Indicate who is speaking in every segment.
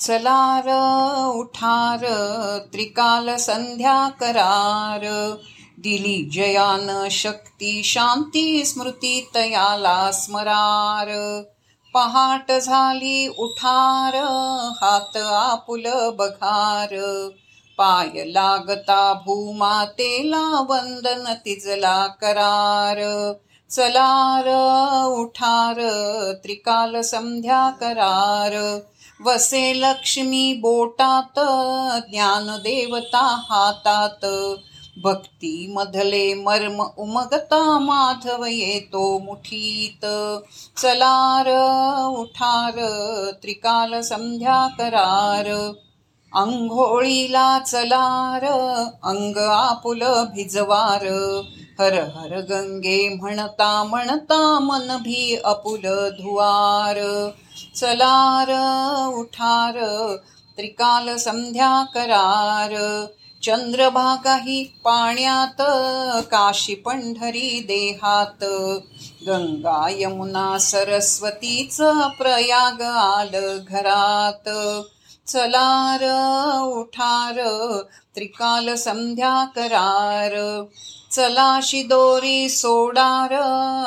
Speaker 1: चलार उठार त्रिकाल संध्या करार. दिली जयान शक्ती शांती स्मृती तयाला स्मरार. पहाट झाली उठार हात आपुल बघार. पाय लागता भूमातेला वंदन तिजला करार. चलार उठार त्रिकाल संध्या करार. वसे लक्ष्मी बोटात ज्ञान देवता हातात. भक्ती मधले मर्म उमगता माधव येतो मुठीत. चलार उठार त्रिकाल संध्या करार. अंघोळीला चलार अंग आपुल भिजवार. हर हर गंगे म्हणता म्हणता मन भी अपुल धुवार. चलार उठार त्रिकाल संध्या करार. चंद्रभागाही पाण्यात काशी पंढरी देहात. गंगा यमुना सरस्वतीच प्रयाग आल घरात. चलार उठार त्रिकाल संध्या करार. चलाशी दोरी सोडार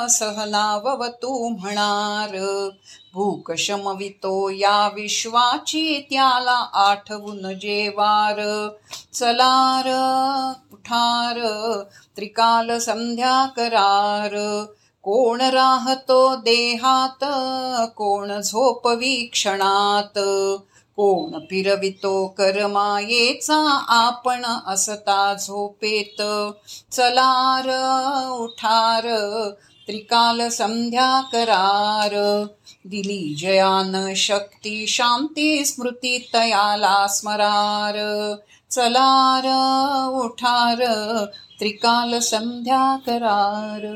Speaker 1: सहनावतू म्हणार. भूक शमवितो या विश्वाची त्याला आठवून जेवार. चलार उठार त्रिकाल संध्या करार. कोण राहतो देहात कोण झोपवी क्षणात. कोण फिरवितो करमायेचा आपण असता झोपेत. चलार उठार त्रिकाल संध्या करार. दिली जयान शक्ती शांती स्मृती तयाला स्मरार. चलार उठार त्रिकाल संध्या करार.